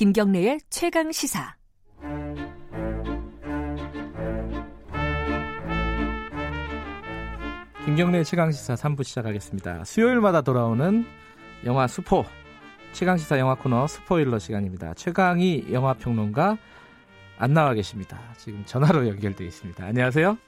김경래의 최강 시사. 김경래 최강시사 3부 시작하겠습니다. 수요일마다 돌아오는 영화 스포 최강시사 영화 코너 스포일러 시간입니다. 최강희 영화평론가 안 나와 계십니다. 지금 전화로 연결되어 있습니다. 안녕하세요.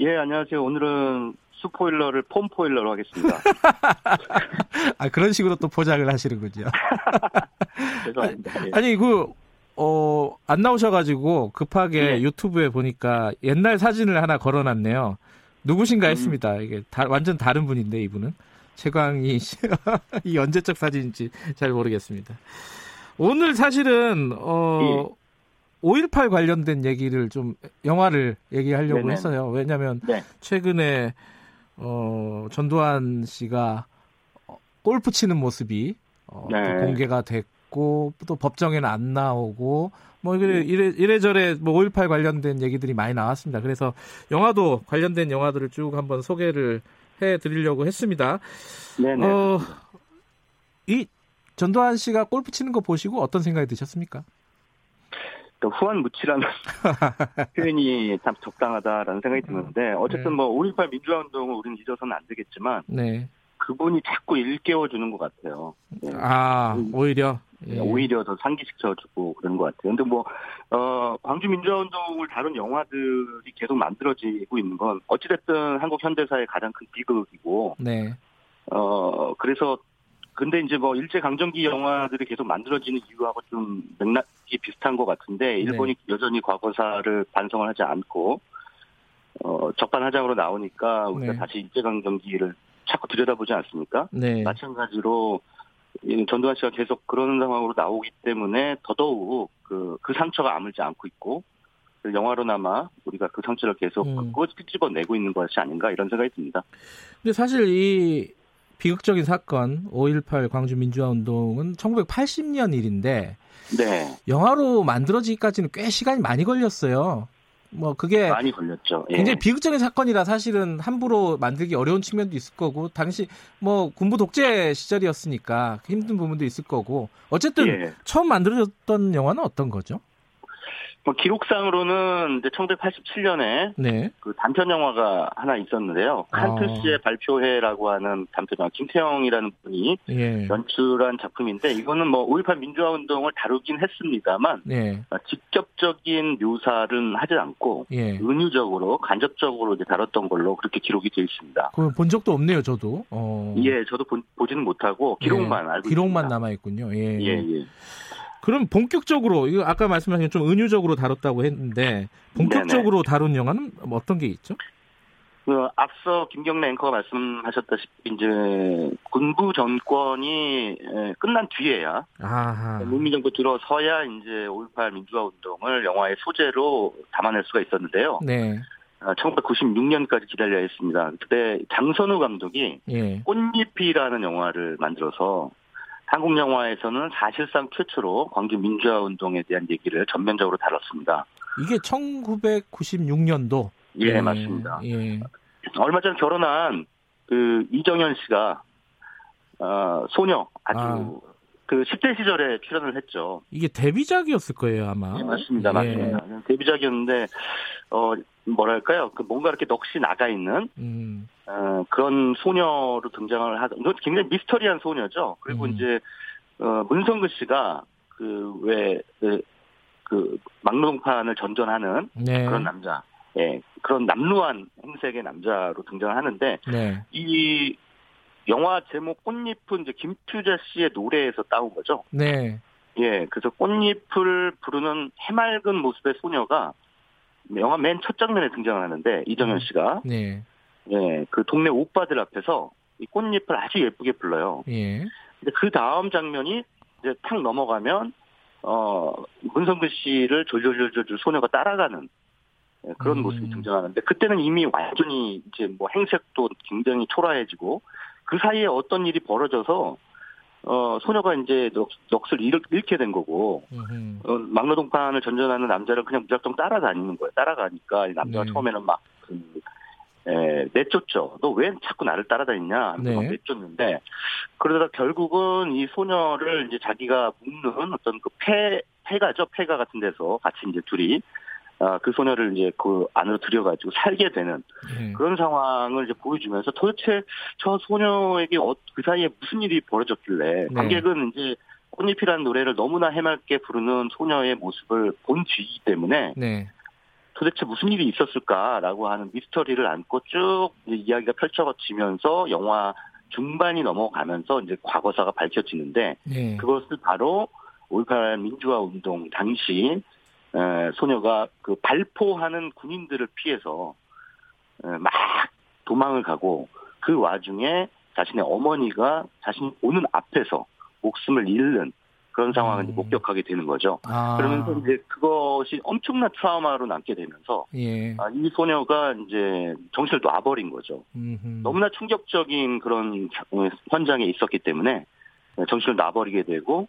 예, 안녕하세요. 오늘은 스포일러를 폼포일러로 하겠습니다. 아, 그런 식으로 또 포장을 하시는군요. 죄송합니다. 예. 아니, 그, 어, 안 나오셔가지고 급하게 네. 유튜브에 보니까 옛날 사진을 하나 걸어놨네요. 누구신가 음. 했습니다. 이게 다- 완전 다른 분인데, 이분은. 최광희 씨. 이 언제적 사진인지 잘 모르겠습니다. 오늘 사실은, 어, 5.18 관련된 얘기를 좀, 영화를 얘기하려고 네네. 했어요. 왜냐면, 네. 최근에, 어, 전두환 씨가 어, 골프 치는 모습이 어, 네. 또 공개가 됐고 또 법정에는 안 나오고 뭐 이래, 네. 이래 이래저래 뭐 5.18 관련된 얘기들이 많이 나왔습니다. 그래서 영화도 관련된 영화들을 쭉 한번 소개를 해 드리려고 했습니다. 네네. 어, 이 전두환 씨가 골프 치는 거 보시고 어떤 생각이 드셨습니까? 그러니까 후한 무치라는 표현이 참 적당하다라는 생각이 드는데 어쨌든 네. 뭐5.18 민주화 운동을 우리는 잊어서는 안 되겠지만 네. 그분이 자꾸 일깨워 주는 것 같아요. 네. 아, 오히려 예. 오히려 더 상기시켜주고 그런 것 같아요. 근데 뭐, 어, 광주 민주화 운동을 다룬 영화들이 계속 만들어지고 있는 건 어찌됐든 한국 현대사의 가장 큰 비극이고, 네. 어, 그래서, 근데 이제 뭐 일제 강점기 영화들이 계속 만들어지는 이유하고 좀 맥락이 비슷한 것 같은데, 일본이 여전히 과거사를 반성을 하지 않고, 어, 적반하장으로 나오니까 우리가 네. 다시 일제 강점기를 자꾸 들여다보지 않습니까? 네. 마찬가지로 이 전두환 씨가 계속 그런 상황으로 나오기 때문에 더더욱 그, 그 상처가 아물지 않고 있고 그 영화로나마 우리가 그 상처를 계속 음. 끄집어내고 있는 것이 아닌가 이런 생각이 듭니다. 근데 사실 이 비극적인 사건 5.18 광주 민주화 운동은 1980년 일인데 네, 영화로 만들어지기까지는 꽤 시간이 많이 걸렸어요. 뭐 그게 많이 걸렸죠. 예. 굉장히 비극적인 사건이라 사실은 함부로 만들기 어려운 측면도 있을 거고 당시 뭐 군부 독재 시절이었으니까 힘든 부분도 있을 거고 어쨌든 예. 처음 만들어졌던 영화는 어떤 거죠? 뭐 기록상으로는 이제 1987년에 네. 그 단편 영화가 하나 있었는데요. 칸트 아. 씨의 발표회라고 하는 단편 영화 김태형이라는 분이 예. 연출한 작품인데 이거는 뭐 5.18 민주화 운동을 다루긴 했습니다만 네. 어, 직접적인 묘사는 하지 않고 예. 은유적으로 간접적으로 이제 다뤘던 걸로 그렇게 기록이 되어 있습니다. 그본 적도 없네요, 저도. 어. 예, 저도 보, 보지는 못하고 기록만 예. 알고 기록만. 남아 있군요. 예. 예, 예. 그럼 본격적으로 이거 아까 말씀하신 좀 은유적으로 다뤘다고 했는데 본격적으로 다룬 영화는 뭐 어떤 게 있죠? 그 앞서 김경래 앵커가 말씀하셨다시피 이제 군부 정권이 에, 끝난 뒤에야 아하. 문민 정부 들어서야 이제 5.18 민주화 운동을 영화의 소재로 담아낼 수가 있었는데요. 네. 1996년까지 기다려야 했습니다. 그때 장선우 감독이 예. 꽃잎이라는 영화를 만들어서 한국 영화에서는 사실상 최초로 광주 민주화 운동에 대한 얘기를 전면적으로 다뤘습니다. 이게 1996년도. 예, 맞습니다. 예. 얼마 전 결혼한 그 이정현 씨가 어, 소녀 아주 아. 그 10대 시절에 출연을 했죠. 이게 데뷔작이었을 거예요, 아마. 예, 맞습니다, 예. 맞습니다. 데뷔작이었는데 어 뭐랄까요, 그 뭔가 이렇게 넋이 나가 있는 음. 어, 그런 소녀로 등장을 하던 굉장히 미스터리한 소녀죠. 그리고 음. 이제 어, 문성근 씨가 그왜그 그 막노동판을 전전하는 네. 그런 남자, 예, 그런 남루한 행색의 남자로 등장을 하는데 네. 이 영화 제목 꽃잎은 이제 김투자 씨의 노래에서 따온 거죠. 네. 예, 그래서 꽃잎을 부르는 해맑은 모습의 소녀가 영화 맨 첫 장면에 등장을 하는데 이정현 씨가 네. 예, 그 동네 오빠들 앞에서 이 꽃잎을 아주 예쁘게 불러요. 예. 근데 그 다음 장면이 이제 탁 넘어가면 어 문성근 씨를 졸졸졸졸 소녀가 따라가는 예, 그런 음. 모습이 등장하는데 그때는 이미 완전히 이제 뭐 행색도 굉장히 초라해지고 그 사이에 어떤 일이 벌어져서 어 소녀가 이제 넋, 넋을 잃, 잃게 된 거고 음흠. 어, 막노동판을 전전하는 남자를 그냥 무작정 따라다니는 거예요. 따라가니까 이 남자가 네. 처음에는 막 그, 에, 내쫓죠. 너 왜 자꾸 나를 따라다니냐 네. 막 내쫓는데 그러다가 결국은 이 소녀를 이제 자기가 묶는 어떤 그 폐, 폐가죠. 폐가 같은 데서 같이 이제 둘이 아, 그 소녀를 이제 그 안으로 들여가지고 살게 되는 예. 그런 상황을 이제 보여주면서 도대체 저 소녀에게 어, 그 사이에 무슨 일이 벌어졌길래 네. 관객은 이제 꽃잎이라는 노래를 너무나 해맑게 부르는 소녀의 모습을 본 뒤이기 때문에 네. 도대체 무슨 일이 있었을까라고 하는 미스터리를 안고 쭉 이야기가 펼쳐지면서 영화 중반이 넘어가면서 이제 과거사가 밝혀지는데 네. 그것을 바로 5.18 민주화 운동 당시 에, 소녀가 그 발포하는 군인들을 피해서 에, 막 도망을 가고 그 와중에 자신의 어머니가 자신 오는 앞에서 목숨을 잃는 그런 상황을 음. 목격하게 되는 거죠. 아. 그러면서 이제 그것이 엄청난 트라우마로 남게 되면서 예. 아, 이 소녀가 이제 정신을 놔버린 거죠. 음흠. 너무나 충격적인 그런 자- 어, 현장에 있었기 때문에 정신을 놔버리게 되고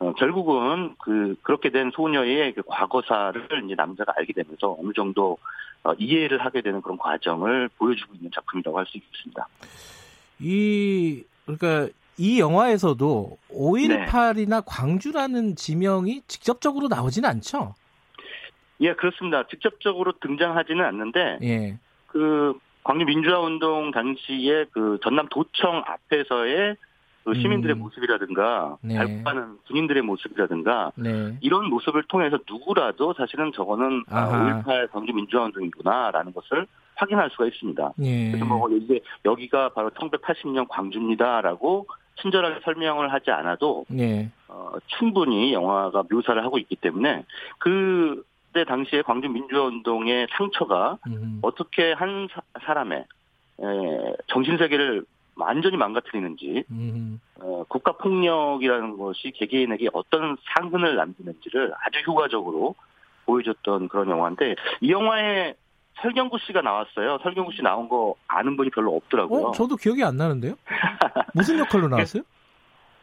어, 결국은 그 그렇게 된 소녀의 그 과거사를 이제 남자가 알게 되면서 어느 정도 어, 이해를 하게 되는 그런 과정을 보여주고 있는 작품이라고 할 수 있겠습니다. 이 그러니까 이 영화에서도 5.18이나 광주라는 지명이 직접적으로 나오지는 않죠. 예, 그렇습니다. 직접적으로 등장하지는 않는데 예. 그 광주 민주화 운동 당시에 그 전남 도청 앞에서의 그 시민들의 음. 모습이라든가 네. 발포하는 군인들의 모습이라든가 네. 이런 모습을 통해서 누구라도 사실은 저거는 아하. 5.18 광주 민주화 운동이구나라는 것을 확인할 수가 있습니다. 예. 그래서 뭐 이제 여기가 바로 1980년 광주입니다라고 친절하게 설명을 하지 않아도 예. 어, 충분히 영화가 묘사를 하고 있기 때문에 그때 당시에 광주 민주화 운동의 상처가 음. 어떻게 한 사, 사람의 에, 정신 세계를 완전히 망가뜨리는지 음. 어, 국가 폭력이라는 것이 개개인에게 어떤 상흔을 남기는지를 아주 효과적으로 보여줬던 그런 영화인데 이 영화에 설경구 씨가 나왔어요. 설경구 씨 나온 거 아는 분이 별로 없더라고요. 어, 저도 기억이 안 나는데요. 무슨 역할로 나왔어요?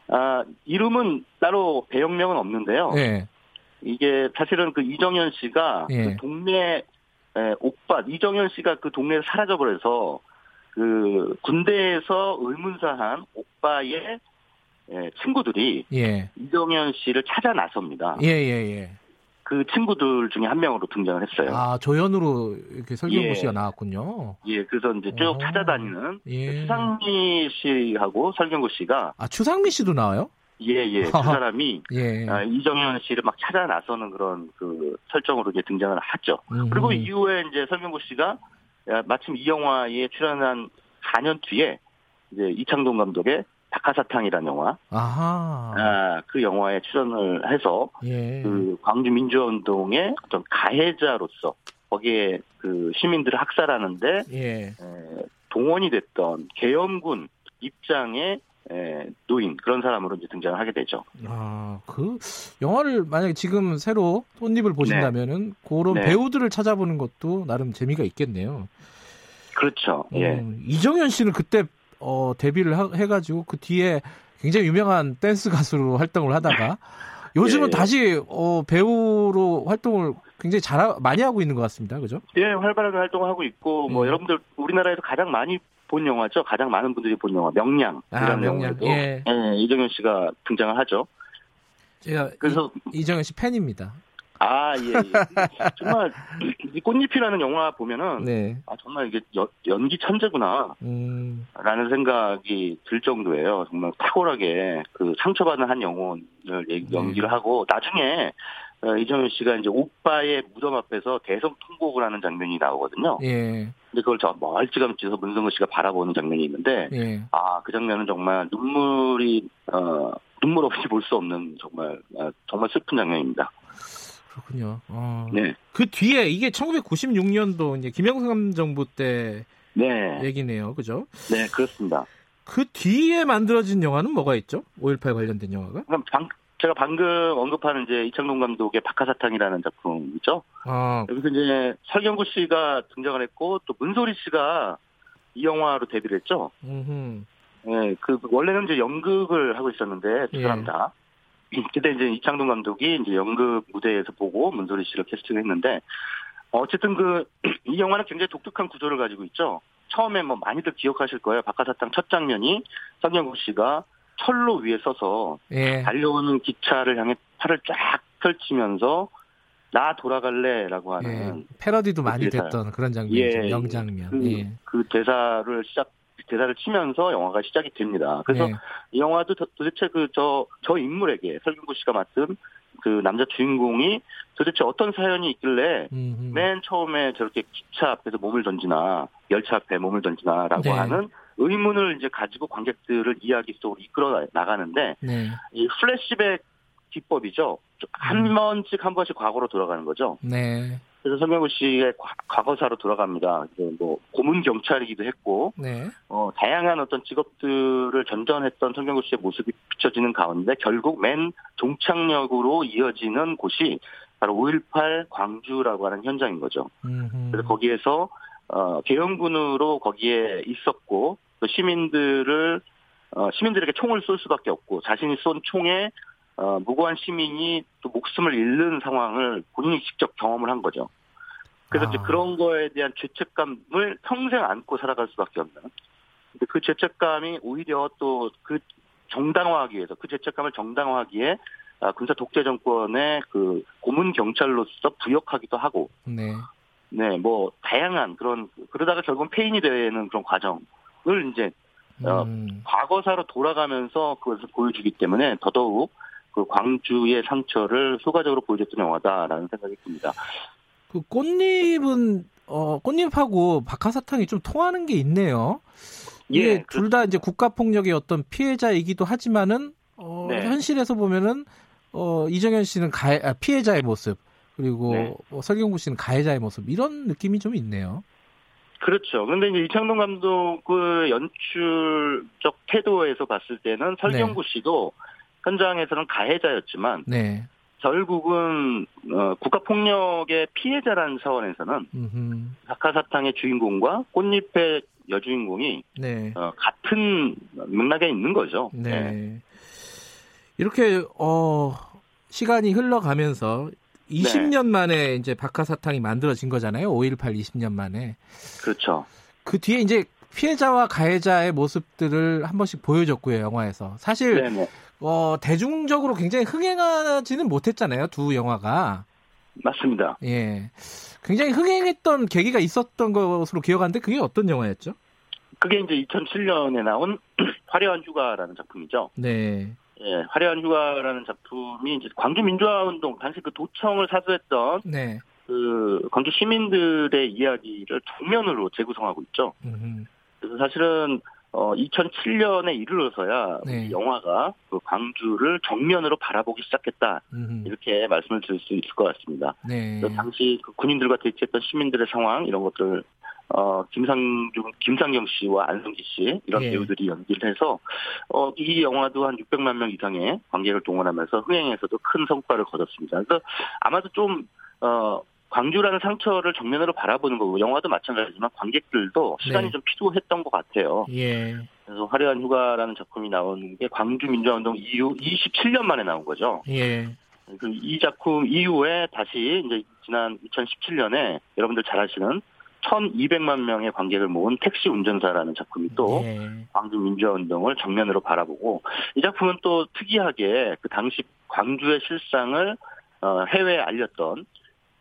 아, 이름은 따로 배역명은 없는데요. 예. 이게 사실은 그 이정현 씨가 예. 그 동네 에, 오빠 이정현 씨가 그 동네에서 사라져 버려서 그 군대에서 의문사한 오빠의 에, 친구들이 예. 이정현 씨를 찾아 나섭니다. 예, 예, 예. 그 친구들 중에 한 명으로 등장을 했어요. 아, 조연으로 이렇게 설경구 예. 씨가 나왔군요. 예, 그래서 이제 쭉 어. 찾아다니는 예. 추상미 씨하고 설경구 씨가 아, 추상미 씨도 나와요? 예, 예, 두 사람이 예. 아, 이정현 씨를 막 찾아 나서는 그런 그 설정으로 이제 등장을 하죠. 음. 그리고 이후에 이제 설경구 씨가 야, 마침 이 영화에 출연한 4년 뒤에 이제 이창동 감독의 박하사탕이라는 영화, 아하. 아, 그 영화에 출연을 해서 예. 그 광주 민주화운동의 어떤 가해자로서 거기에 그 시민들을 학살하는데 예. 에, 동원이 됐던 계엄군 입장의 에, 노인 그런 사람으로 이제 등장을 하게 되죠. 아, 그 영화를 만약에 지금 새로 꽃잎을 보신다면은 그런 네. 배우들을 찾아보는 것도 나름 재미가 있겠네요. 그렇죠. 예. 음, 이정현 씨는 그때 어, 데뷔를 하- 해가지고 그 뒤에 굉장히 유명한 댄스 가수로 활동을 하다가 요즘은 예. 다시 어, 배우로 활동을 굉장히 잘 많이 하고 있는 것 같습니다. 그죠? 예, 활발하게 활동하고 있고 뭐 음. 여러분들 우리나라에서 가장 많이 본 영화죠. 가장 많은 분들이 본 영화 명량이라는 아, 명량. 영화에도 예. 예, 이정현 씨가 등장을 하죠. 제가 그래서 이, 이정현 씨 팬입니다. 아, 예, 예. 정말 이 꽃잎이라는 영화 보면은 네. 아 정말 이게 여- 연기 천재구나. 음, 라는 생각이 들 정도예요. 정말 탁월하게 그 상처받은 한 영혼을 네. 연기를 하고 나중에 어, 이정현 씨가 이제 오빠의 무덤 앞에서 대성 통곡을 하는 장면이 나오거든요. 예, 근데 그걸 저 멀찌감치서 문성근 씨가 바라보는 장면이 있는데 예. 아그 장면은 정말 눈물이 어 눈물 없이 볼 수 없는 정말 아, 정말 슬픈 장면입니다. 그렇군요. 어. 네, 그 뒤에 이게 1996년도 이제 김영삼 정부 때 네, 얘기네요. 그죠? 네 그렇습니다. 그 뒤에 만들어진 영화는 뭐가 있죠? 5.18 관련된 영화가? 그럼 방, 제가 방금 언급하는 이제 이창동 감독의 박하사탕이라는 작품이죠. 아, 여기서 이제 설경구 씨가 등장을 했고 또 문소리 씨가 이 영화로 데뷔를 했죠. 음흠. 예, 그 원래는 이제 연극을 하고 있었는데 두 예. 사람 다. 그때 이제 이창동 감독이 이제 연극 무대에서 보고 문소리 씨를 캐스팅했는데 어쨌든 그 이 영화는 굉장히 독특한 구조를 가지고 있죠. 처음에 뭐 많이들 기억하실 거예요. 박하사탕 첫 장면이 성경국 씨가 철로 위에 서서 예. 달려오는 기차를 향해 팔을 쫙 펼치면서 나 돌아갈래라고 하는 예. 패러디도 많이 대사. 됐던 그런 장면이죠. 예. 명장면. 그, 예. 그 대사를 시작 대사를 치면서 영화가 시작이 됩니다. 그래서 예. 이 영화도 도- 도대체 그저저 인물에게 설경구 씨가 맡은 그 남자 주인공이 도대체 어떤 사연이 있길래 음흠. 맨 처음에 저렇게 기차 앞에서 몸을 던지나 열차 앞에 몸을 던지나라고 네. 하는 의문을 이제 가지고 관객들을 이야기 속으로 이끌어 나가는데 네. 이 플래시백 기법이죠. 한 음. 번씩 한 번씩 과거로 돌아가는 거죠. 네. 그래서 설명구 씨의 과- 과거사로 돌아갑니다. 뭐 고문 경찰이기도 했고 네. 어, 다양한 어떤 직업들을 전전했던 설경구 씨의 모습이 비춰지는 가운데 결국 맨 종착역으로 이어지는 곳이 바로 5.18 광주라고 하는 현장인 거죠. 음흠. 그래서 거기에서 어, 계엄군으로 거기에 있었고 또 시민들을 어, 시민들에게 총을 쏠 수밖에 없고 자신이 쏜 총에 어, 무고한 시민이 또 목숨을 잃는 상황을 본인이 직접 경험을 한 거죠. 그래서 이제 아. 그런 거에 대한 죄책감을 평생 안고 살아갈 수밖에 없는. 근데 그 죄책감이 오히려 또 그 정당화하기 위해서 그 죄책감을 정당화하기에 아, 군사 독재 정권의 그 고문 경찰로서 부역하기도 하고 네. 네, 뭐 다양한 그런 그러다가 결국은 페인이 되는 그런 과정 을 이제 어, 음. 과거사로 돌아가면서 그것을 보여주기 때문에 더더욱 그 광주의 상처를 효과적으로 보여줬던 영화다라는 생각이 듭니다. 그 꽃잎은 어 꽃잎하고 박하사탕이 좀 통하는 게 있네요. 예, 둘다 이제 국가 폭력의 어떤 피해자이기도 하지만은 어 네. 현실에서 보면은 어 이정현 씨는 가해, 아, 피해자의 모습 그리고 네. 어, 설경구 씨는 가해자의 모습 이런 느낌이 좀 있네요. 그렇죠. 근데 이제 이창동 감독의 연출적 태도에서 봤을 때는 설경구 씨도 현장에서는 가해자였지만 네. 결국은 어, 국가 폭력의 피해자라는 차원에서는 음흠. 박하사탕의 주인공과 꽃잎의 여주인공이 네. 어, 같은 맥락에 있는 거죠. 네. 이렇게 어 시간이 흘러가면서 20년 만에 이제 박하사탕이 만들어진 거잖아요. 5.18 20년 만에. 그렇죠. 그 뒤에 이제 피해자와 가해자의 모습들을 한 번씩 보여줬고요, 영화에서. 사실 네네. 어 대중적으로 굉장히 흥행하지는 못했잖아요, 두 영화가. 맞습니다. 예. 굉장히 흥행했던 계기가 있었던 것으로 기억하는데 그게 어떤 영화였죠? 그게 이제 2007년에 나온 화려한 휴가라는 작품이죠. 네. 예, 화려한 휴가라는 작품이 이제 광주 민주화 운동 당시 그 도청을 사수했던 네. 그 광주 시민들의 이야기를 정면으로 재구성하고 있죠. 음흠. 그래서 사실은 어 2007년에 이르러서야 네. 이 영화가 그 광주를 정면으로 바라보기 시작했다 음흠. 이렇게 말씀을 드릴 수 있을 것 같습니다. 네. 그래서 당시 그 군인들과 대치했던 시민들의 상황 이런 것들 어 김상중 김상경 씨와 안성기 씨 이런 예. 배우들이 연기를 해서 어 이 영화도 한 600만 명 이상의 관객을 동원하면서 흥행에서도 큰 성과를 거뒀습니다. 그래서 아마도 좀 어 광주라는 상처를 정면으로 바라보는 거고 영화도 마찬가지지만 관객들도 시간이 네. 좀 필요했던 것 같아요. 예. 그래서 화려한 휴가라는 작품이 나온 게 광주 민주화운동 이후 27년 만에 나온 거죠. 예. 그이 작품 이후에 다시 이제 지난 2017년에 여러분들 잘 아시는 1,200만 명의 관객을 모은 택시 운전사라는 작품이 또 예. 광주 민주화 운동을 정면으로 바라보고 이 작품은 또 특이하게 그 당시 광주의 실상을 어, 해외에 알렸던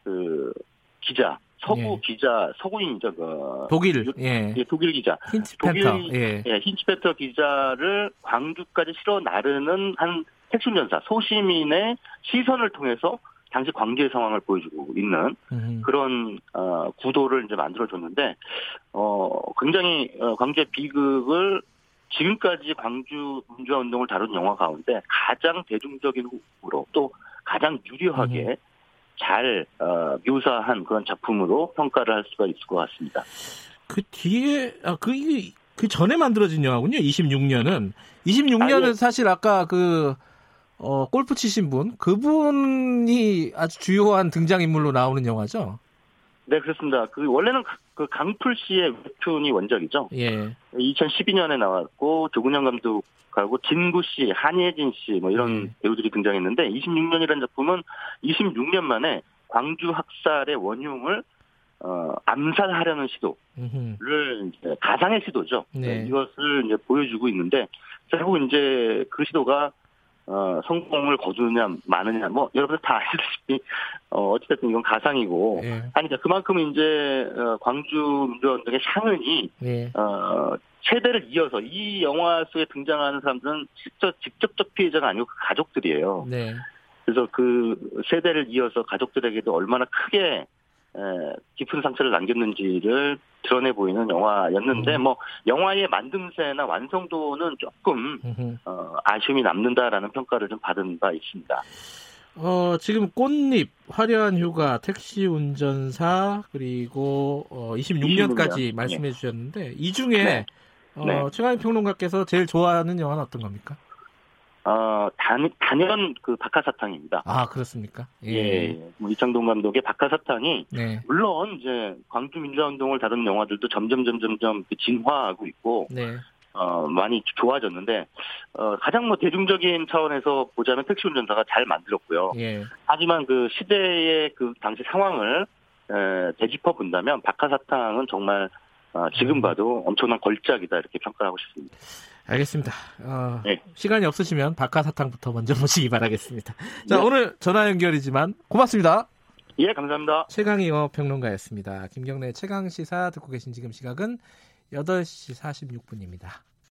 그 기자 서구 예. 기자 서구인이죠 그 독일. 유- 예. 예, 독일 기자 힌츠펜터. 독일- 예. 예, 힌츠페터 기자를 광주까지 실어 나르는 한 택시 운전사 소시민의 시선을 통해서 당시 광주의 상황을 보여주고 있는 음. 그런 어, 구도를 이제 만들어줬는데 어, 굉장히 어, 광주의 비극을 지금까지 광주 민주화 운동을 다룬 영화 가운데 가장 대중적인 후로 또 가장 유려하게 잘 어, 묘사한 그런 작품으로 평가를 할 수가 있을 것 같습니다. 그 뒤에 아, 그, 이- 그 전에 만들어진 영화군요. 26년은 26년은 아, 예. 사실 아까 그 어, 골프 치신 분 그분이 아주 주요한 등장 인물로 나오는 영화죠. 네 그렇습니다. 그 원래는 그- 그 강풀 씨의 웹툰이 원작이죠. 예. 2012년에 나왔고 조근영 감독하고 진구 씨, 한예진 씨 뭐 이런 음. 배우들이 등장했는데 26년이라는 작품은 26년 만에 광주 학살의 원흉을 어, 암살하려는 시도를 가상의 시도죠. 네. 이것을 이제 보여주고 있는데 결국 이제 그 시도가 어, 성공을 거두느냐 마느냐 뭐 여러분들 다 아시다시피 어, 어찌됐든 이건 가상이고 예. 하니까 그만큼 이제 어, 광주 민주운동의 상흔이 예. 어, 세대를 이어서 이 영화 속에 등장하는 사람들은 직접 직접적 피해자가 아니고 그 가족들이에요. 네. 그래서 그 세대를 이어서 가족들에게도 얼마나 크게 에, 깊은 상처를 남겼는지를 드러내 보이는 영화였는데 음. 뭐 영화의 만듦새나 완성도는 조금 음흠. 어, 아쉬움이 남는다라는 평가를 좀 받은 바 있습니다. 어, 지금 꽃잎, 화려한 휴가, 택시 운전사, 그리고 어, 26년까지 26년. 말씀해 주셨는데, 이 중에 네. 어, 네. 최강희 평론가께서 제일 좋아하는 영화는 어떤 겁니까? 어, 단, 단연 그 박하사탕입니다. 아, 그렇습니까? 예, 뭐 이창동 감독의 박하사탕이 네. 물론 이제 광주 민주화 운동을 다룬 영화들도 점점 점점점 진화하고 있고 네. 어, 많이 좋아졌는데 어, 가장 뭐 대중적인 차원에서 보자면 택시 운전사가 잘 만들었고요. 예. 하지만 그 시대의 그 당시 상황을 에, 되짚어 본다면 박하사탕은 정말 어, 지금 음. 봐도 엄청난 걸작이다 이렇게 평가를 하고 싶습니다. 알겠습니다. 어, 네. 시간이 없으시면 박하사탕부터 먼저 보시기 바라겠습니다. 자, 네. 오늘 전화 연결이지만 고맙습니다. 예, 감사합니다. 최강희 영화평론가였습니다. 김경래 최강 시사 듣고 계신 지금 시각은 8시 46분입니다.